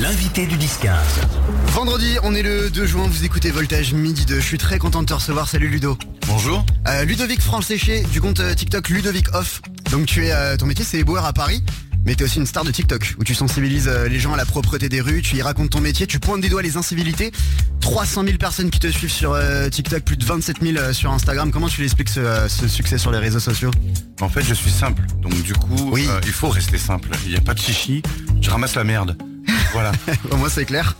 L'invité du 10-15. Vendredi, on est le 2 juin, vous écoutez Voltage Midi 2. Je suis très content de te recevoir. Salut Ludo. Bonjour. Euh, Ludovic Séché du compte euh, TikTok Ludovic Off. Donc tu es, euh, ton métier c'est éboueur à Paris. Mais t'es aussi une star de TikTok où tu sensibilises les gens à la propreté des rues, tu y racontes ton métier, tu pointes des doigts les incivilités. 300 000 personnes qui te suivent sur euh, TikTok, plus de 27 000 euh, sur Instagram. Comment tu l'expliques ce, euh, ce succès sur les réseaux sociaux? En fait, je suis simple. Donc du coup, Oui. euh, il faut rester simple. Il n'y a pas de chichi. Je ramasse la merde. Voilà. Au moins c'est clair.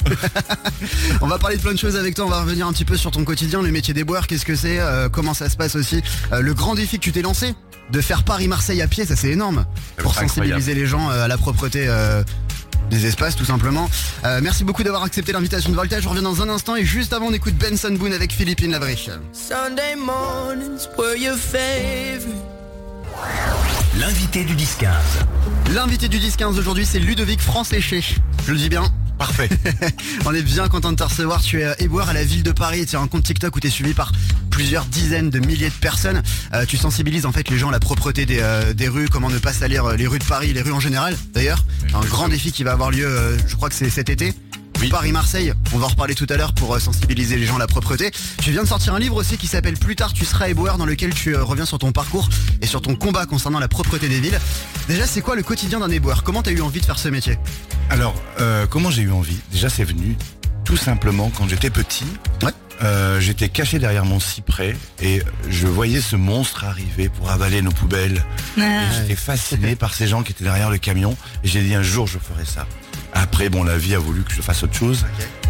on va parler de plein de choses avec toi, on va revenir un petit peu sur ton quotidien, le métier des boires, qu'est-ce que c'est, euh, comment ça se passe aussi. Euh, le grand défi que tu t'es lancé, de faire Paris-Marseille à pied, ça c'est énorme. C'est Pour incroyable. sensibiliser les gens euh, à la propreté euh, des espaces tout simplement. Euh, merci beaucoup d'avoir accepté l'invitation de Voltage, je reviens dans un instant et juste avant on écoute Benson Boone avec Philippine Labrie. Sunday mornings were your favorite. L'invité du 10-15. L'invité du 10-15 aujourd'hui c'est Ludovic Franséché. Je le dis bien Parfait. On est bien content de te recevoir. Tu es euh, éboueur à la ville de Paris. Tu as un compte TikTok où tu es suivi par plusieurs dizaines de milliers de personnes. Euh, tu sensibilises en fait les gens à la propreté des, euh, des rues, comment ne pas salir les rues de Paris, les rues en général. D'ailleurs, un grand défi qui va avoir lieu, euh, je crois que c'est cet été. Oui. Paris-Marseille, on va en reparler tout à l'heure pour euh, sensibiliser les gens à la propreté. Tu viens de sortir un livre aussi qui s'appelle Plus tard tu seras éboueur dans lequel tu euh, reviens sur ton parcours et sur ton combat concernant la propreté des villes. Déjà, c'est quoi le quotidien d'un éboueur? Comment tu as eu envie de faire ce métier? Alors, euh, comment j'ai eu envie? Déjà, c'est venu tout simplement quand j'étais petit. Ouais. euh, j'étais caché derrière mon cyprès et je voyais ce monstre arriver pour avaler nos poubelles. Et j'étais fasciné par ces gens qui étaient derrière le camion et j'ai dit un jour je ferai ça. Après, bon, la vie a voulu que je fasse autre chose.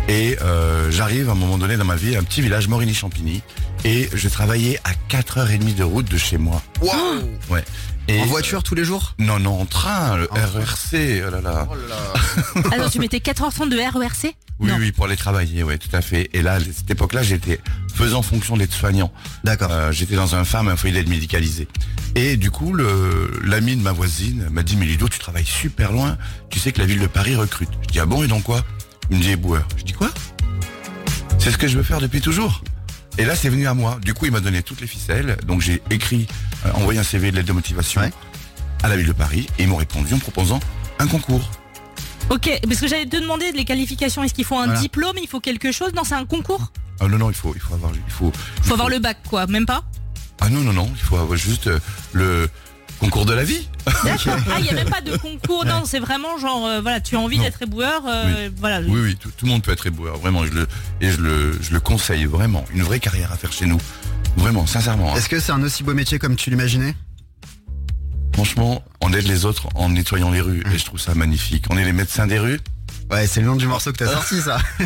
Et euh, j'arrive à un moment donné dans ma vie à un petit village Morigny-Champigny et je travaillais à 4h30 de route de chez moi. Ouais. Et, En voiture tous les jours? Non, non, en train, le. RERC, oh là là. Alors tu mettais 4% de RERC Oui, Non. oui, pour aller travailler, ouais, tout à fait. Et là, à cette époque-là, j'étais faisant fonction d'aide-soignant. D'accord. Euh, j'étais dans un farm, un foyer d'aide médicalisé. Et du coup, le, l'ami de ma voisine m'a dit, mais Ludo, tu travailles super loin. Tu sais que la ville de Paris recrute. Je dis, ah bon, et donc quoi? Il me dit, éboueur. Je dis, quoi C'est ce que je veux faire depuis toujours. Et là, c'est venu à moi. Du coup, il m'a donné toutes les ficelles. Donc, j'ai écrit, euh, envoyé un CV de lettre de motivation Ouais. à la ville de Paris. Et ils m'ont répondu en proposant un concours. Ok, parce que j'allais te demander les qualifications. Est-ce qu'il faut un Voilà. diplôme Il faut quelque chose Non, c'est un concours Ah non, non, il faut, il faut avoir, il faut, faut avoir le bac, quoi. Même pas Ah non, non, non, il faut avoir juste euh, le concours de la vie. D'accord. Ah, il n'y a même pas de concours. Non, c'est vraiment genre, euh, voilà, tu as envie Non. d'être éboueur. euh, Voilà. Oui, oui, tout, tout le monde peut être éboueur, vraiment, je le, et je le, je le conseille vraiment. Une vraie carrière à faire chez nous. Vraiment, sincèrement. hein. Est-ce que c'est un aussi beau métier comme tu l'imaginais? Franchement, on aide les autres en nettoyant les rues, et je trouve ça magnifique. On est les médecins des rues. Ouais, c'est le nom du morceau que t'as sorti, ça. On,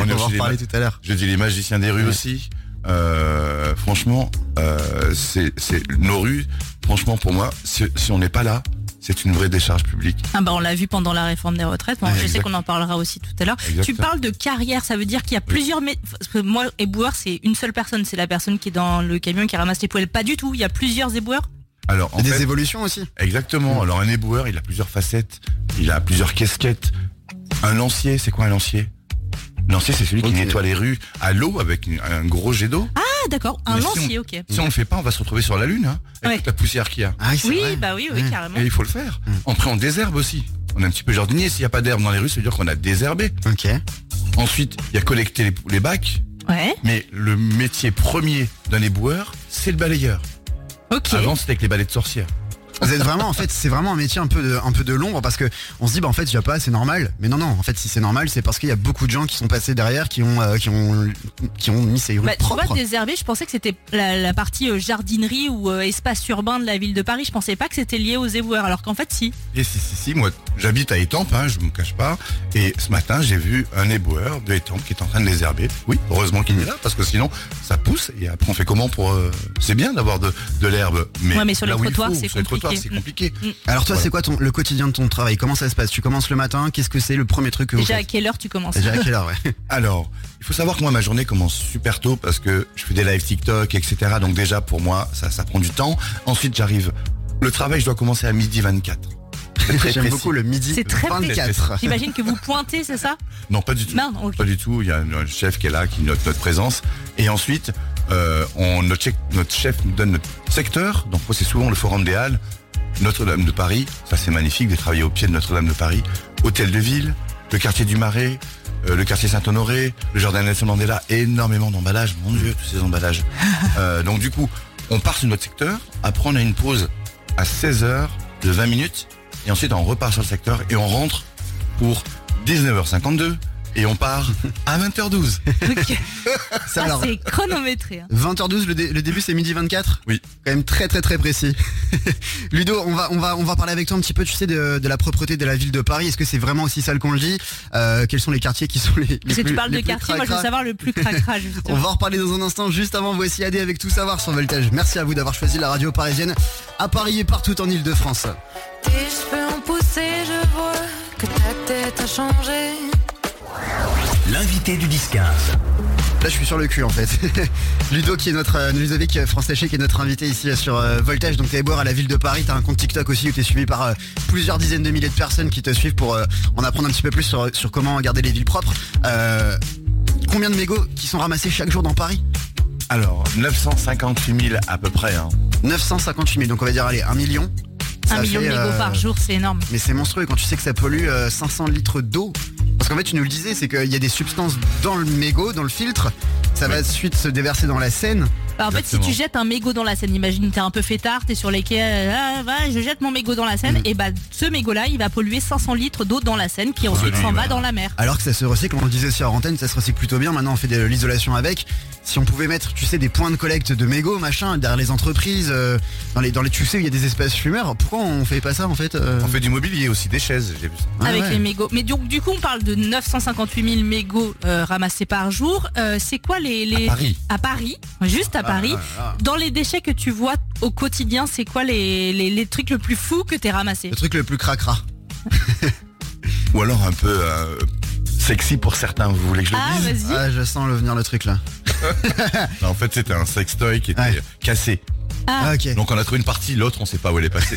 On est va en aussi les reparler tout à l'heure. Je dis les magiciens des rues aussi. Euh, franchement, euh, c'est, nos rues. Franchement, pour moi, si, si on n'est pas là, c'est une vraie décharge publique. Ah bah on l'a vu pendant la réforme des retraites. Bon, je sais qu'on en parlera aussi tout à l'heure. Tu parles de carrière, ça veut dire qu'il y a plusieurs. mé- Parce que moi, éboueur, c'est une seule personne. C'est la personne qui est dans le camion qui ramasse les poêles. Pas du tout. Il y a plusieurs éboueurs? Alors, en Des fait, évolutions aussi. Exactement. Alors un éboueur, il a plusieurs facettes, il a plusieurs casquettes. Un lancier, c'est quoi un lancier? Lancier, c'est celui qui nettoie les rues à l'eau avec une- un gros jet d'eau. Ah d'accord, un Mais si on- lancier, ok. Si on le fait pas, on va se retrouver sur la lune, hein, avec Ouais. toute la poussière qu'il y a. Ah, c'est Oui, vrai. bah oui, oui, Ouais. carrément. Et il faut le faire. Après, on désherbe aussi. On est un petit peu jardinier. S'il n'y a pas d'herbe dans les rues, ça veut dire qu'on a désherbé. Ok. Ensuite, il y a collecter les, les bacs. Ouais, Mais le métier premier d'un éboueur, c'est le balayeur. ok. Avant, c'était avec les balais de sorcières. Vous êtes vraiment, en fait, c'est vraiment un métier un peu de, un peu de l'ombre parce que on se dit, bah en fait, il y a pas, c'est normal. Mais non, non, en fait, si c'est normal, c'est parce qu'il y a beaucoup de gens qui sont passés derrière, qui ont, euh, qui ont, qui ont mis ces rues Bah, tu propres. vois, désherber, je pensais que c'était la, la partie euh, jardinerie ou euh, espace urbain de la ville de Paris. Je pensais pas que c'était lié aux éboueurs, alors qu'en fait, si. Et si, si, si, moi, j'habite à Étampes, hein, je me cache pas. Et ce matin, j'ai vu un éboueur de Étampes qui est en train de désherber. Oui, heureusement qu'il est là, parce que sinon, ça pousse. Et après, on fait comment pour... euh, C'est bien d'avoir de, de l'herbe, mais, Ouais, mais sur là trottoirs, faut, c'est sur trottoirs, compliqué. c'est compliqué. Mm. Alors toi, Voilà. c'est quoi ton, le quotidien de ton travail? Comment ça se passe? Tu commences le matin, qu'est-ce que c'est le premier truc que vous Déjà, à faites? quelle heure tu commences? Déjà à quelle heure, ouais. Alors, il faut savoir que moi, ma journée commence super tôt parce que je fais des lives TikTok, etc. Donc déjà, pour moi, ça, ça prend du temps. Ensuite, j'arrive... Le travail, je dois commencer à midi 24. C'est très J'aime beaucoup le midi C'est très 24. J'imagine que vous pointez, c'est ça? Non, pas du tout. Non. Pas du tout. Il y a un chef qui est là, qui note notre présence. Et ensuite, euh, on, notre, chef, notre chef nous donne notre secteur. Donc, moi, c'est souvent le Forum des Halles, Notre-Dame de Paris. Ça, c'est magnifique de travailler au pied de Notre-Dame de Paris. Hôtel de Ville, le quartier du Marais, euh, le quartier Saint-Honoré, le jardin Nelson Mandela, énormément d'emballages, mon dieu, tous ces emballages. Euh, donc du coup, on part sur notre secteur, après on a une pause à 16h de 20 minutes, et ensuite on repart sur le secteur et on rentre pour 19h52 et on part à 20h12. Ok. Ça, Ah, alors, c'est chronométré. hein. 20h12, le, dé- le début c'est midi 24 Oui. Quand même très très très précis. Ludo, on va, on, va, on va parler avec toi un petit peu, tu sais, de, de la propreté de la ville de Paris. Est-ce que c'est vraiment aussi sale qu'on le dit? Euh, Quels sont les quartiers qui sont les, les Parce que plus tu parles les de plus quartier, moi je veux cracra? savoir le plus cracra On justement. va en reparler dans un instant, juste avant, voici AD avec tout savoir sur Voltage. Merci à vous d'avoir choisi la radio parisienne à Paris et partout en Ile-de-France. Tes cheveux ont poussé, je vois que ta tête a changé. L'invité du 10-15. Là, je suis sur le cul en fait. Ludo, qui est notre euh, Ludovic France Taché, qui est notre invité ici euh, sur euh, Voltage. Donc, t'es boire à la ville de Paris. T'as un compte TikTok aussi où t'es suivi par euh, plusieurs dizaines de milliers de personnes qui te suivent pour euh, en apprendre un petit peu plus sur, sur comment garder les villes propres. Euh, combien de mégots qui sont ramassés chaque jour dans Paris? Alors, 958 000 à peu près. Hein. 958 000. Donc, on va dire, allez, un million. Ça Un million de mégots euh, par jour, c'est énorme. Mais c'est monstrueux quand tu sais que ça pollue euh, 500 litres d'eau. Parce qu'en fait, tu nous le disais, c'est qu'il y a des substances dans le mégot, dans le filtre. Ça va ensuite se déverser dans la Seine. Bah, en fait, si tu jettes un mégot dans la Seine, imagine t'es un peu fêtard, t'es sur les quais, euh, ah, va, je jette mon mégot dans la Seine, Mm. et bah ce mégot-là, il va polluer 500 litres d'eau dans la Seine, qui ensuite s'en va ouais. dans la mer. Alors que ça se recycle, on le disait à antenne, ça se recycle plutôt bien. Maintenant, on fait de l'isolation avec. Si on pouvait mettre, tu sais, des points de collecte de mégots, machin, derrière les entreprises, euh, dans les, dans les, tu sais, où il y a des espaces fumeurs. Pourquoi on fait pas ça en fait euh On fait du mobilier aussi, des chaises, j'ai vu ça. Avec ouais. les mégots. Mais donc, du coup, on parle de 958 000 mégots euh, ramassés par jour. Euh, c'est quoi les, les... À Paris. À Paris, juste à Paris. Ah, ah. Dans les déchets que tu vois au quotidien, c'est quoi les, les, les trucs le plus fou que t'es ramassé? Le truc le plus cracra. Ou alors un peu euh, sexy pour certains, vous voulez que je le Ah, dise? vas-y. Ah, je sens le venir le truc là. Non, En fait, c'était un sextoy qui était Ouais. cassé. Ah, ok. Donc on a trouvé une partie, l'autre on sait pas où elle est passée.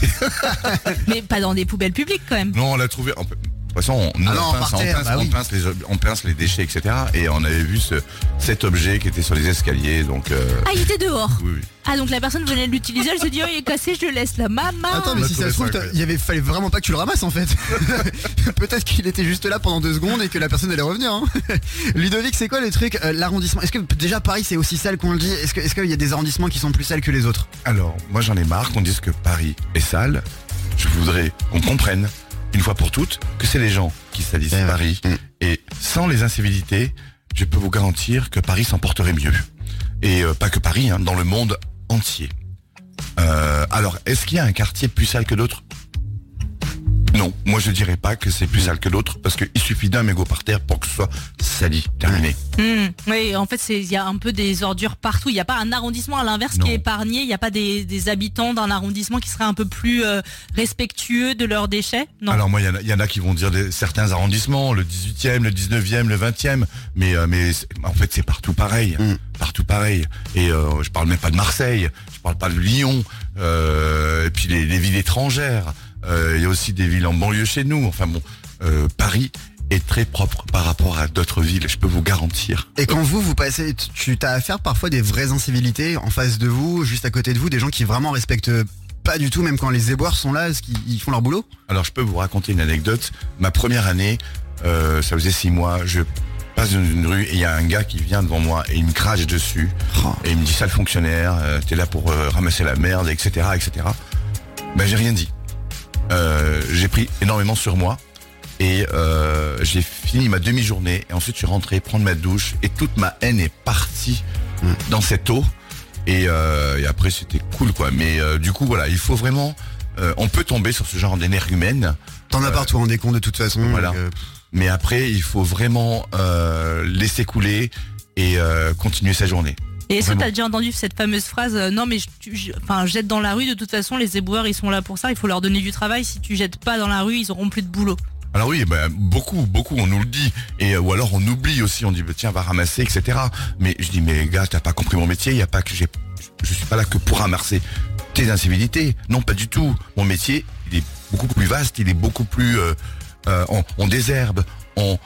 Mais pas dans des poubelles publiques quand même. non, on l'a trouvé. En... De toute façon, on, nous, non, on, pince, par on terre, pince- bah on oui. pince les, ob- on pince les déchets, etc. Et on avait vu ce, cet objet qui était sur les escaliers. Donc, euh, Ah, il était dehors. oui, oui. Ah, donc la personne venait de l'utiliser, elle se dit, oh, il est cassé, je le laisse là. Maman Attends, mais si ça se trouve, il y avait, fallait vraiment pas que tu le ramasses en fait. Peut-être qu'il était juste là pendant deux secondes et que la personne allait revenir. hein. Ludovic, c'est quoi le truc euh, L'arrondissement? Est-ce que déjà Paris c'est aussi sale qu'on le dit? Est-ce que- est-ce qu'il y a des arrondissements qui sont plus sales que les autres? Alors, moi j'en ai marre qu'on dise que Paris est sale. Je voudrais qu'on comprenne, une fois pour toutes, que c'est les gens qui salissent Eh ouais. Paris. Mm. Et sans les incivilités, je peux vous garantir que Paris s'en porterait mieux. Et euh, pas que Paris, hein, dans le monde entier. Euh, alors, est-ce qu'il y a un quartier plus sale que d'autres? Non, moi je dirais pas que c'est plus sale que d'autres parce qu'il suffit d'un mégot par terre pour que ce soit sali, terminé. Hmm, Oui, en fait, c'est- il y a un peu des ordures partout. Il n'y a pas un arrondissement à l'inverse qui est épargné. Il n'y a pas des, des habitants d'un arrondissement qui seraient un peu plus euh, respectueux de leurs déchets? Non. Alors moi, il y en a- il y, en a qui vont dire des- certains arrondissements, le 18e, le 19e, le 20e, mais, euh, mais en fait c'est partout pareil, Mm. partout pareil. Et euh, je parle même pas de Marseille, je parle pas de Lyon, euh, et puis les, les villes étrangères. Euh, Il y a aussi des villes en banlieue chez nous. Enfin bon, euh, Paris est très propre par rapport à d'autres villes, je peux vous garantir. Et quand vous, vous passez, tu- t'as affaire parfois des vraies incivilités en face de vous, juste à côté de vous, des gens qui vraiment respectent pas du tout, même quand les éboueurs sont là, ils font leur boulot? Alors je peux vous raconter une anecdote. Ma première année, euh, ça faisait six mois, je passe dans une rue et il y a un gars qui vient devant moi et il me crache dessus. Oh. Et il me dit sale fonctionnaire, euh, t'es là pour euh, ramasser la merde, etc. etc. Ben j'ai rien dit. Euh, j'ai pris énormément sur moi et euh, j'ai fini ma demi-journée et ensuite je suis rentré prendre ma douche et toute ma haine est partie Mm. dans cette eau et, euh, et après c'était cool quoi. Mais du coup voilà, il faut vraiment, on peut tomber sur ce genre d'énergumène, T'en as partout en décompte de toute façon. voilà. donc, mais après il faut vraiment laisser couler et continuer sa journée. Et est-ce que tu as déjà entendu cette fameuse phrase euh, Non, mais je, enfin, jette dans la rue. De toute façon, les éboueurs, ils sont là pour ça. Il faut leur donner du travail. Si tu jettes pas dans la rue, ils auront plus de boulot. Alors oui, ben, beaucoup, beaucoup, on nous le dit. Et euh, ou alors on oublie aussi, on dit bah, tiens, va ramasser, etc. Mais je dis mais gars, t'as pas compris mon métier. Il y a pas que j'ai, je suis pas là que pour ramasser tes incivilités. Non, pas du tout. Mon métier, il est beaucoup plus vaste. Il est beaucoup plus. euh, euh, on, on désherbe, on,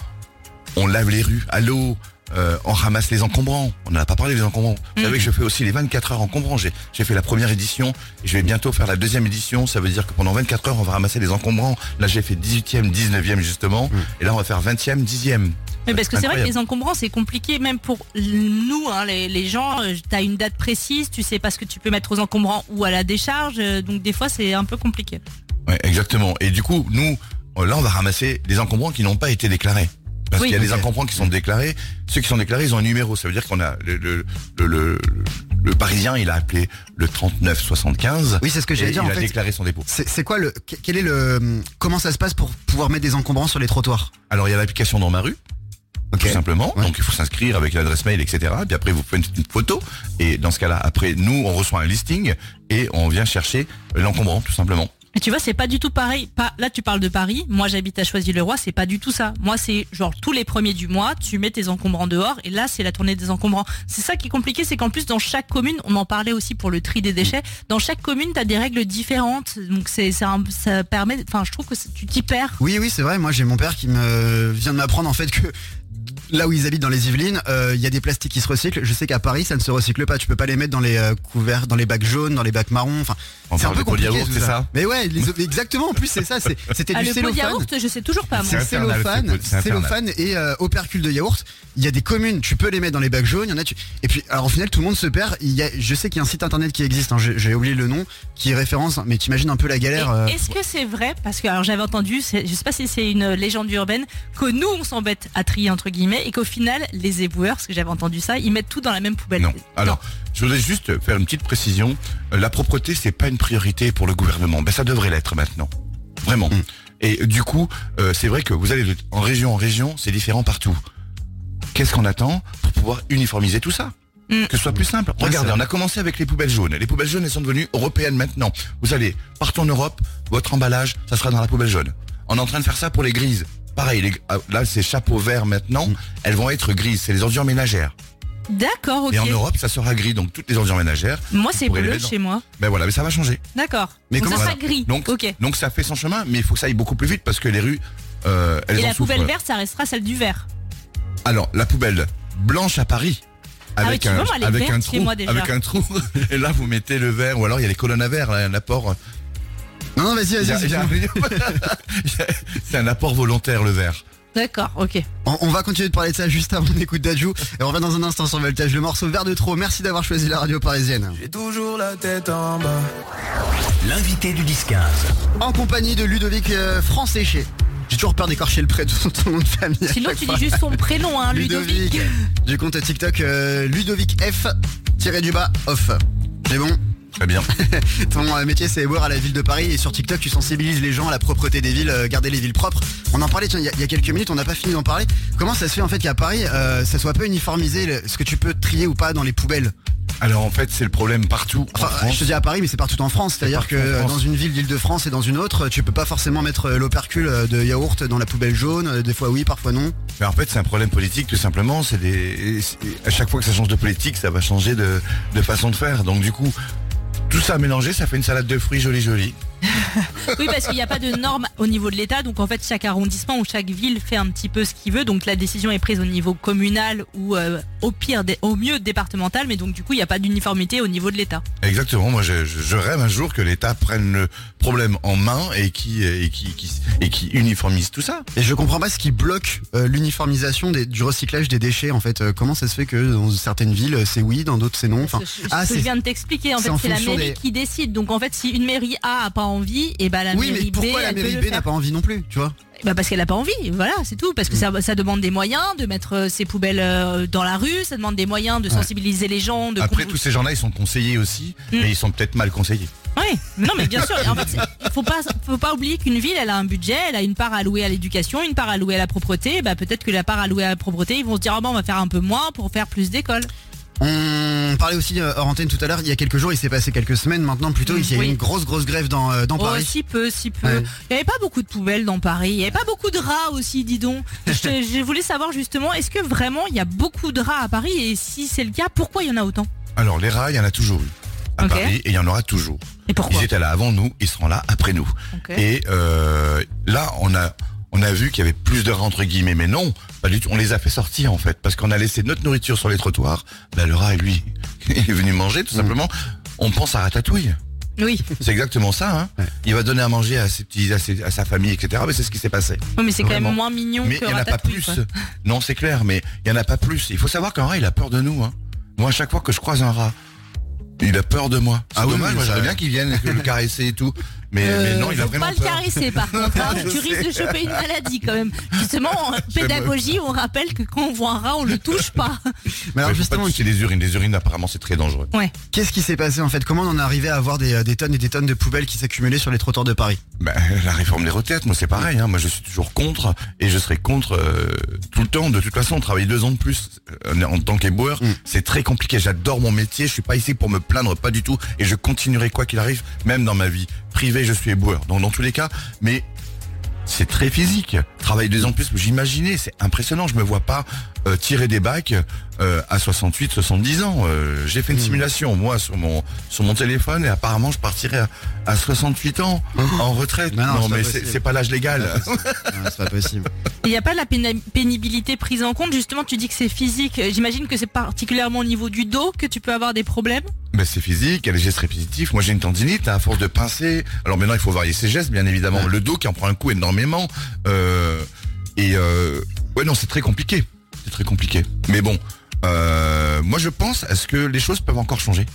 on lave les rues à l'eau. Euh, on ramasse les encombrants. On n'en a pas parlé des encombrants. Vous Mm. savez que je fais aussi les 24 heures encombrants. J'ai j'ai fait la première édition et je vais bientôt faire la deuxième édition. Ça veut dire que pendant 24 heures, on va ramasser les encombrants. Là, j'ai fait 18e, 19e justement. Et là, on va faire 20e, 10e. Mais parce que c'est vrai que les encombrants, c'est compliqué, même pour nous, hein, les, les gens. euh, T'as une date précise, tu sais pas ce que tu peux mettre aux encombrants ou à la décharge, euh, donc des fois c'est un peu compliqué. Ouais, exactement. Et du coup, nous, euh, là, on va ramasser des encombrants qui n'ont pas été déclarés. Parce Oui. qu'il y a des encombrants qui sont déclarés. Ceux qui sont déclarés, ils ont un numéro. Ça veut dire qu'on a le, le, le, le- Parisien, il a appelé le 3975. Oui, c'est ce que j'allais dire, Il en a fait. déclaré son dépôt. C'est quoi le. que- Quel est le. Comment ça se passe pour pouvoir mettre des encombrants sur les trottoirs? Alors, il y a l'application dans ma rue. Tout simplement. Ouais. Donc, il faut s'inscrire avec l'adresse mail, etc. Puis après, vous faites une photo. Et dans ce cas-là, après, nous, on reçoit un listing et on vient chercher l'encombrant, tout simplement. Tu vois, c'est pas du tout pareil. Là, tu parles de Paris. Moi, j'habite à Choisy-le-Roi. C'est pas du tout ça. Moi, c'est genre tous les premiers du mois, tu mets tes encombrants dehors. Et là, c'est la tournée des encombrants. C'est ça qui est compliqué, c'est qu'en plus, dans chaque commune, on en parlait aussi pour le tri des déchets. Dans chaque commune, t'as des règles différentes. Donc, ça permet. Enfin, je trouve que tu t'y perds. Oui, oui, c'est vrai. Moi, j'ai mon père qui vient de m'apprendre en fait que là où ils habitent dans les Yvelines, euh, il y a des plastiques qui se recyclent. Je sais qu'à Paris, ça ne se recycle pas. Tu peux pas les mettre dans les euh, couverts, dans les bacs jaunes, dans les bacs marrons. Enfin, c'est un peu compliqué. c'est ça Mais ouais, les- exactement. En plus, c'est ça. c'est- C'était Ah, du le pot de yaourt, je sais toujours pas. C'est cellophane, cellophane et euh, opercule de yaourt. Il y a des communes, tu peux les mettre dans les bacs jaunes. Il y en a. Tu... Et puis, alors au final, tout le monde se perd. Il y a, je sais qu'il y a un site internet qui existe. hein, j'ai oublié le nom, qui référence. Mais t'imagines un peu la galère. Euh, Est-ce que c'est vrai? Parce que alors j'avais entendu, je sais pas si c'est une légende urbaine, que nous on s'embête à trier entre guillemets et qu'au final les éboueurs, parce que j'avais entendu ça, ils mettent tout dans la même poubelle. Non. Alors, je voudrais juste faire une petite précision. Euh, La propreté, c'est pas une priorité pour le gouvernement. Ben, ça devrait l'être maintenant. Vraiment. Mm. Et du coup, euh, c'est vrai que vous allez en région en région, c'est différent partout. Qu'est-ce qu'on attend pour pouvoir uniformiser tout ça Mm. Que ce soit plus simple. Ouais, Regardez, on a commencé avec les poubelles jaunes. Les poubelles jaunes, elles sont devenues européennes maintenant. Vous allez partout en Europe, votre emballage, ça sera dans la poubelle jaune. On est en train de faire ça pour les grises. Pareil, les- ah, là, ces chapeaux verts maintenant, elles vont être grises. C'est les ordures ménagères. D'accord, ok. Et en Europe, ça sera gris. Donc toutes les ordures ménagères, Moi c'est bleu chez moi. ben voilà, mais ça va changer. D'accord. Mais Donc ça sera gris. Donc, ok. donc ça fait son chemin, mais il faut que ça aille beaucoup plus vite parce que les rues, euh, elles Et en la poubelle verte, ça restera celle du vert. Alors la poubelle blanche à Paris. Ah oui, Avec un, vois, avec trou, avec un trou, et là vous mettez le verre, ou alors il y a les colonnes à verre, là, un apport. Non, non, vas-y, vas-y. C'est un apport volontaire le verre. D'accord, ok. On, on va continuer de parler de ça juste avant on écoute Dajou et on revient dans un instant sur Voltage le morceau Vert de trop. Merci d'avoir choisi la radio parisienne. J'ai toujours la tête en bas. L'invité du 10-15. En compagnie de Ludovic euh, Franc-Séché. J'ai toujours peur d'écorcher le prêt de son ton nom de famille. Sinon tu fois. dis juste son prénom, hein, Ludovic. Du compte TikTok euh, Ludovic F tiré du bas off. C'est bon Très bien. Ton métier c'est voir à la ville de Paris et sur TikTok tu sensibilises les gens à la propreté des villes, euh, garder les villes propres. On en parlait il y, a- il y a quelques minutes, on n'a pas fini d'en parler. Comment ça se fait en fait qu'à Paris euh, ça soit pas uniformisé le- ce que tu peux trier ou pas dans les poubelles? Alors en fait c'est le problème partout en Enfin, je te dis à Paris, mais c'est partout en France. C'est-à-dire partout que en euh, France. dans une ville d'Île-de-France et dans une autre, tu peux pas forcément mettre euh, l'opercule euh, de yaourt dans la poubelle jaune. Euh, Des fois oui, parfois non. Mais en fait c'est un problème politique tout simplement. C'est des c'est- à chaque fois que ça change de politique, ça va changer de, de façon de faire. Donc du coup, ça mélangé, ça fait une salade de fruits jolie jolie. Oui, parce qu'il n'y a pas de normes au niveau de l'État. Donc, en fait, chaque arrondissement ou chaque ville fait un petit peu ce qu'il veut. Donc, la décision est prise au niveau communal ou euh, au pire, au mieux départemental. Mais donc, du coup, il n'y a pas d'uniformité au niveau de l'État. Exactement. Moi, je, je- je rêve un jour que l'État prenne le problème en main et qui et qui, qui et qui uniformise tout ça. Et je comprends pas ce qui bloque euh, l'uniformisation des- du recyclage des déchets. En fait, Euh, comment ça se fait que dans certaines villes c'est oui, dans d'autres c'est non? Enfin, Ce- ce ah, je viens de t'expliquer, en c'est fait, c'est la mairie des- qui décide. Donc, en fait, si une mairie A a pas envie, et ben la oui, mairie mais pourquoi B, la mairie B n'a pas envie non plus, tu vois? Bah parce qu'elle a pas envie, voilà, c'est tout. Parce que ça, ça demande des moyens de mettre euh, ses poubelles euh, dans la rue, ça demande des moyens de sensibiliser les gens. De Après, tous ces gens-là, ils sont conseillés aussi, Mm. mais ils sont peut-être mal conseillés. Mais non, mais bien sûr. En fait, faut pas, faut pas oublier qu'une ville, elle a un budget, elle a une part allouée à l'éducation, une part allouée à la propreté. Bah peut-être que la part allouée à la propreté, ils vont se dire, ah bah, on va faire un peu moins pour faire plus d'écoles. On parlait aussi euh, hors antenne tout à l'heure. Il y a quelques jours, il s'est passé quelques semaines maintenant plutôt. Mm, il y a eu oui. une grosse grosse grève dans euh, dans Oh, Paris. si peu, si peu. Ouais. Il y avait pas beaucoup de poubelles dans Paris. Il y avait pas beaucoup de rats aussi, dis donc. Je, je voulais savoir justement, est-ce que vraiment il y a beaucoup de rats à Paris et si c'est le cas, pourquoi il y en a autant? Alors, les rats, il y en a toujours eu à. Paris et il y en aura toujours. Et pourquoi? Ils étaient là avant nous, ils seront là après nous. Et euh, là, on a on a vu qu'il y avait plus de rats entre guillemets, mais non, pas du tout. On les a fait sortir en fait, parce qu'on a laissé notre nourriture sur les trottoirs. Bah, le rat, lui, il est venu manger tout simplement. On pense à ratatouille. Oui. C'est exactement ça. Hein. Il va donner à manger à ses petits, à, ses- à sa famille, etc. Mais c'est ce qui s'est passé. Oui, mais c'est quand même moins mignon Mais que il n'y en a pas plus. quoi. Non, c'est clair, mais il n'y en a pas plus. Il faut savoir qu'un rat, il a peur de nous. Hein. Moi, à chaque fois que je croise un rat, il a peur de moi. C'est Ah oui, dommage, oui, moi j'aimerais bien qu'il vienne le caresser et tout. Mais, mais non, il a Euh, Faut vraiment pas le peur. caresser par contre, hein. Tu risques de choper une maladie quand même. Justement, en pédagogie, on rappelle que quand on voit un rat, on le touche pas. Mais alors Ouais, justement, pas les urines. Les urines, apparemment, c'est très dangereux. Ouais. qu'est-ce qui s'est passé en fait? Comment on en est arrivé à avoir des, euh, des tonnes et des tonnes de poubelles qui s'accumulaient sur les trottoirs de Paris? Ben, la réforme des retraites, moi c'est pareil. Hein. Moi je suis toujours contre et je serai contre euh, tout le temps. De toute façon, travailler deux ans de plus euh, en tant qu'éboueur, Mm. c'est très compliqué. J'adore mon métier. Je suis pas ici pour me plaindre, pas du tout. Et je continuerai quoi qu'il arrive, même dans ma vie privée, je suis éboueur. Donc dans tous les cas, mais c'est très physique. Travailler deux ans plus, j'imaginais, c'est impressionnant. Je me vois pas euh, tirer des bacs euh, à 68, 70 ans. Euh, J'ai fait une simulation moi sur mon sur mon téléphone et apparemment je partirais à, à 68 ans en retraite. Non, mais c'est c'est pas l'âge légal. C'est pas possible. Il n'y a pas la péna- pénibilité prise en compte? Justement, tu dis que c'est physique. J'imagine que c'est particulièrement au niveau du dos que tu peux avoir des problèmes? Ben, c'est physique, il y a des gestes répétitifs. Moi j'ai une tendinite hein, à force de pincer. Alors maintenant il faut varier ses gestes, bien évidemment. Le dos qui en prend un coup énormément. Euh, et euh, ouais non c'est très compliqué. C'est très compliqué. Mais bon, euh, moi je pense à ce que les choses peuvent encore changer.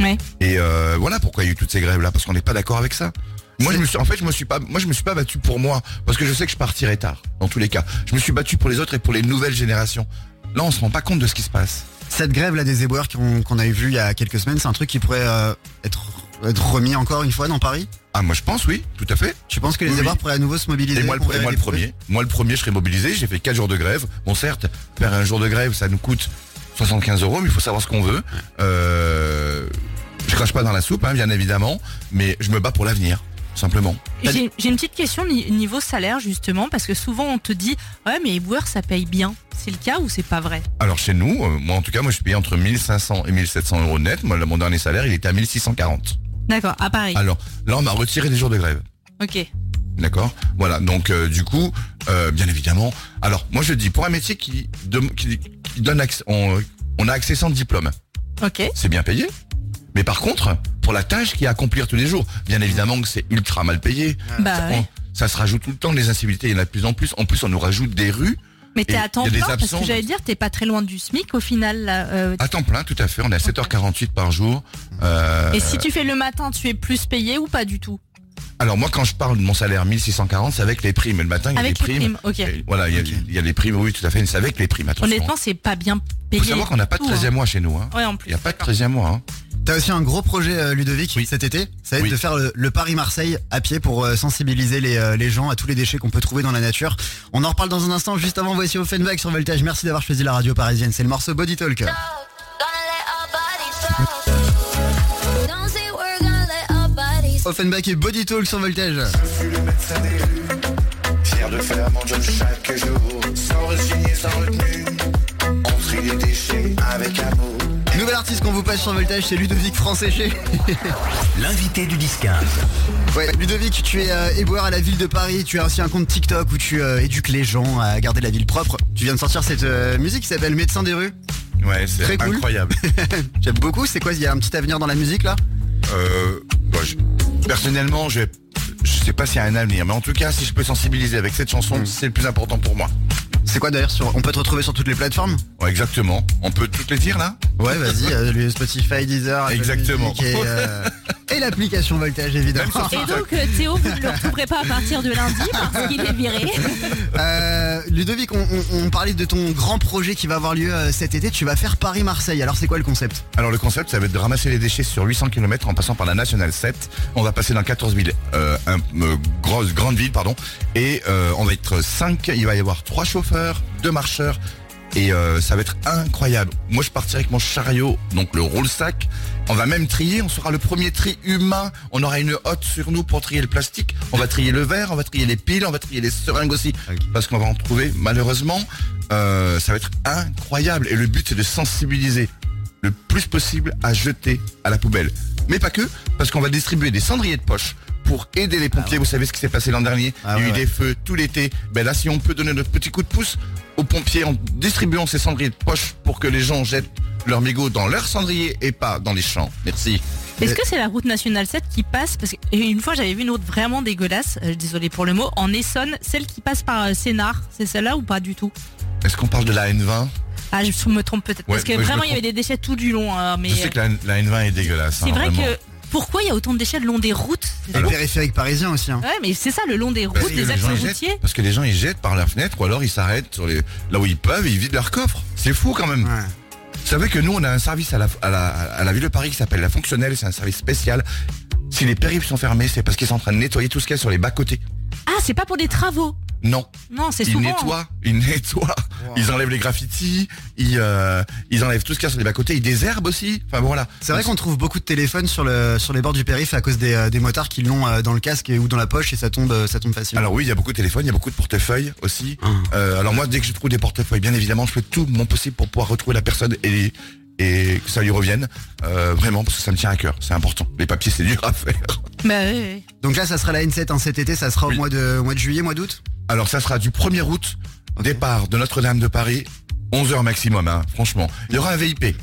Ouais. Et euh, voilà pourquoi il y a eu toutes ces grèves là, parce qu'on n'est pas d'accord avec ça. Moi je me suis, en fait je me suis pas, moi je me suis pas battu pour moi, parce que je sais que je partirai tard, dans tous les cas. Je me suis battu pour les autres et pour les nouvelles générations. Là on se rend pas compte de ce qui se passe. Cette grève là des éboueurs qu'on qu'on avait vu il y a quelques semaines, c'est un truc qui pourrait euh, être, être remis encore une fois dans Paris Ah moi je pense oui, tout à fait. Tu penses que les Oui, éboueurs oui. pourraient à nouveau se mobiliser Et moi, le, et moi premier, moi le premier, je serais mobilisé. J'ai fait 4 jours de grève. Bon, certes, faire un jour de grève, ça nous coûte 75 euros, mais il faut savoir ce qu'on veut. Euh, je crache pas dans la soupe, hein, bien évidemment, mais je me bats pour l'avenir, simplement. J'ai j'ai une petite question ni- niveau salaire justement parce que souvent on te dit ouais mais éboueur ça paye bien. C'est le cas ou c'est pas vrai? Alors chez nous, euh, moi en tout cas, moi je suis payé entre 1500 et 1700 euros net. Moi, là, mon dernier salaire, il était à 1640. D'accord, à Paris. Alors là, on m'a retiré des jours de grève. Ok. D'accord Voilà, donc euh, du coup, euh, bien évidemment. Alors, moi je dis, pour un métier qui, qui, qui donne accès, on, on a accès sans diplôme, Ok. c'est bien payé. Mais par contre, pour la tâche qu'il y a à accomplir tous les jours, bien évidemment que c'est ultra mal payé. Bah ça, ouais. on- ça se rajoute tout le temps, les incivilités, il y en a de plus en plus. En plus, on nous rajoute des rues Mais t'es à temps il des plein parce que j'allais dire t'es pas très loin du SMIC au final. là, euh, à temps plein, tout à fait. On est à 7h48 par jour. Euh, Et si tu fais le matin, tu es plus payé ou pas du tout? Alors moi, quand je parle de mon salaire 1640, c'est avec les primes. Et le matin, il y a Avec les les primes. primes, voilà, il y, a, il y a les primes, oui, tout à fait. mais C'est avec les primes, attention. Honnêtement, c'est pas bien Il payé. faut savoir qu'on n'a pas de tout, 13e hein. mois chez nous. Hein. Ouais, en Il plus. n'y a pas de 13e mois. Hein. T'as aussi un gros projet euh, Ludovic Oui. cet été, ça va être Oui. de faire le, le Paris-Marseille à pied pour euh, sensibiliser les, euh, les gens à tous les déchets qu'on peut trouver dans la nature. On en reparle dans un instant, juste avant voici Offenbach sur Voltage. Merci d'avoir choisi la radio parisienne, c'est le morceau Body Talk. Offenbach et Body Talk sur Voltage. Je suis le médecin des rues, fier de faire mon job chaque jour, sans resigner, sans retenue. On trie les déchets avec amour. Qu'on vous passe sur Voltage, c'est Ludovic. L'invité du 10-15. Ouais, Ludovic, tu es euh, éboueur à la ville de Paris, tu as aussi un compte TikTok où tu euh, éduques les gens à garder la ville propre. Tu viens de sortir cette euh, musique qui s'appelle Médecin des rues. Ouais, Très c'est cool. incroyable. J'aime beaucoup, c'est quoi Il y a un petit avenir dans la musique là? Euh, bah, je- personnellement, je je sais pas s'il y a un avenir, mais en tout cas, si je peux sensibiliser avec cette chanson, c'est le plus important pour moi. C'est quoi d'ailleurs sur... On peut te retrouver sur toutes les plateformes Ouais, exactement. On peut toutes les dire là Ouais, vas-y, euh, le Spotify, Deezer, Apple Exactement. Music et, euh, et l'application Voltage évidemment. Et donc euh, Théo, vous ne le retrouverez pas à partir de lundi parce qu'il est viré. Euh, Ludovic, on, parlait de ton grand projet qui va avoir lieu euh, cet été. Tu vas faire Paris-Marseille. Alors c'est quoi le concept? Alors le concept, ça va être de ramasser les déchets sur 800 km en passant par la nationale 7. On va passer dans 14 villes, euh, un, euh, grosse, grande ville, pardon. Et euh, on va être 5, il va y avoir 3 chauffeurs, 2 marcheurs. Et euh, ça va être incroyable. Moi je partirai avec mon chariot, donc le roule-sac. On va même trier, on sera le premier tri humain. On aura une hotte sur nous pour trier le plastique. On va trier le verre, on va trier les piles, on va trier les seringues aussi. Ok. Parce qu'on va en trouver malheureusement. Euh, ça va être incroyable. Et le but c'est de sensibiliser le plus possible à jeter à la poubelle. Mais pas que, parce qu'on va distribuer des cendriers de poche pour aider les pompiers. Vous savez ce qui s'est passé l'an dernier? Ah Il y a eu ouais. des feux tout l'été. Ben là, si on peut donner notre petit coup de pouce pompiers en distribuant ces cendriers de poche pour que les gens jettent leurs mégots dans leurs cendriers et pas dans les champs. Merci. Est-ce que c'est la route nationale 7 qui passe Parce qu'une fois j'avais vu une route vraiment dégueulasse, euh, désolé pour le mot, en Essonne, celle qui passe par euh, Sénart. C'est celle-là ou pas du tout Est-ce qu'on parle de la N20 Ah, je me trompe peut-être. Ouais, parce que ouais, vraiment me il y avait des déchets tout du long. hein, mais Je sais que la, la N20 est dégueulasse. c'est hein, vrai vraiment. que pourquoi il y a autant de déchets le long des routes Le périphérique parisien aussi. Hein. Ouais, mais c'est ça le long des routes, des les axes routiers. parce que les gens ils jettent par la fenêtre ou alors ils s'arrêtent sur les là où ils peuvent et ils vident leur coffre. C'est fou quand même. Ouais. Vous savez que nous on a un service à la, à la, à la ville de Paris qui s'appelle la fonctionnelle, c'est un service spécial. Si les périphes sont fermés, c'est parce qu'ils sont en train de nettoyer tout ce qu'il y a sur les bas-côtés. Ah, c'est pas pour des travaux. Non, Non, c'est ils souvent. nettoient, ils nettoient, ils enlèvent les graffitis, ils, euh, ils enlèvent tout ce qu'il y a sur les bas-côtés, ils désherbent aussi. Enfin voilà. C'est vrai qu'on trouve beaucoup de téléphones sur, le, sur les bords du périph' à cause des, euh, des motards qui l'ont euh, dans le casque et, ou dans la poche et ça tombe, ça tombe facilement. Alors oui, il y a beaucoup de téléphones, il y a beaucoup de portefeuilles aussi. Hum. Euh, alors moi, dès que je trouve des portefeuilles, bien évidemment, je fais tout mon possible pour pouvoir retrouver la personne et, et que ça lui revienne. Euh, vraiment, parce que ça me tient à cœur, c'est important. Les papiers, c'est dur à faire. Bah, ouais. Donc là, ça sera la N7 hein, cet été, ça sera Oui. au mois de, au mois de juillet, mois d'août? Alors ça sera du 1er août, départ de Notre-Dame de Paris, 11 heures maximum, hein, franchement. Il y aura un VIP.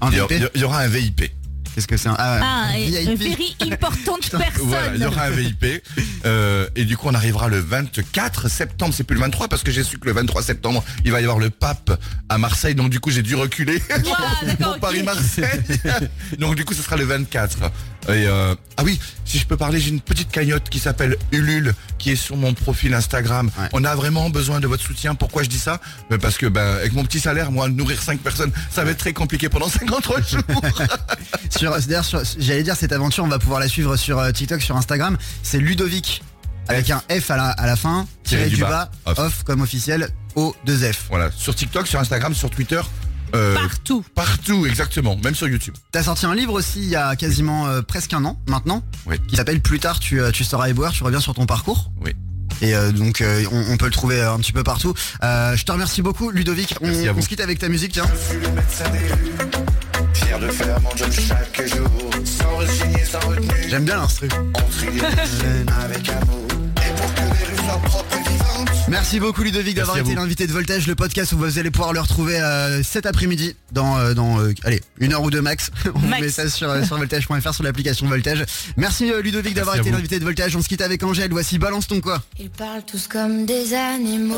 Un Il y, aura, VIP il y aura un VIP. Qu'est-ce que c'est un ah, Ah, euh, VIP. very important Putain, person. Voilà, il y aura un VIP. Euh, et du coup, on arrivera le 24 septembre. C'est plus le 23 parce que j'ai su que le 23 septembre, il va y avoir le pape à Marseille. Donc du coup, j'ai dû reculer. Pour. Paris-Marseille. donc du coup, ce sera le 24. Et euh, ah oui, si je peux parler, j'ai une petite cagnotte qui s'appelle Ulule, qui est sur mon profil Instagram. Ouais. On a vraiment besoin de votre soutien. Pourquoi je dis ça? Ben, Parce que ben, avec mon petit salaire, moi, nourrir 5 personnes, ça va être très compliqué pendant 53 jours. Sur, d'ailleurs, sur- j'allais dire cette aventure, on va pouvoir la suivre sur euh, TikTok, sur Instagram. C'est Ludovic avec un F à la, à la fin, tiré du bas, off. off. comme officiel, O 2 F. voilà, sur TikTok, sur Instagram, sur Twitter. euh, Partout. Partout, exactement, même sur YouTube. T'as sorti un livre aussi il y a quasiment euh, presque un an maintenant, Oui. qui s'appelle Plus tard tu, euh, tu seras éboueur, tu reviens sur ton parcours. Oui. Et euh, donc euh, on, on peut le trouver euh, un petit peu partout. Euh, je te remercie beaucoup Ludovic. On, Merci à vous. on se quitte avec ta musique tiens. Je suis le médecin des rues, fier de faire mon job chaque jour, sans resigner, sans retenue. J'aime bien l'instru. On trie les déchets avec amour, et pour que les rues soient propres et vivantes. Merci beaucoup Ludovic d'avoir été l'invité de Voltage, le podcast où vous allez pouvoir le retrouver euh, cet après-midi dans, euh, dans euh, allez, une heure ou deux max. On Max. met ça sur, sur voltage.fr sur l'application Voltage. Merci euh, Ludovic d'avoir été l'invité de Voltage. On se quitte avec Angèle. Voici Balance ton quoi. Ils parlent tous comme des animaux.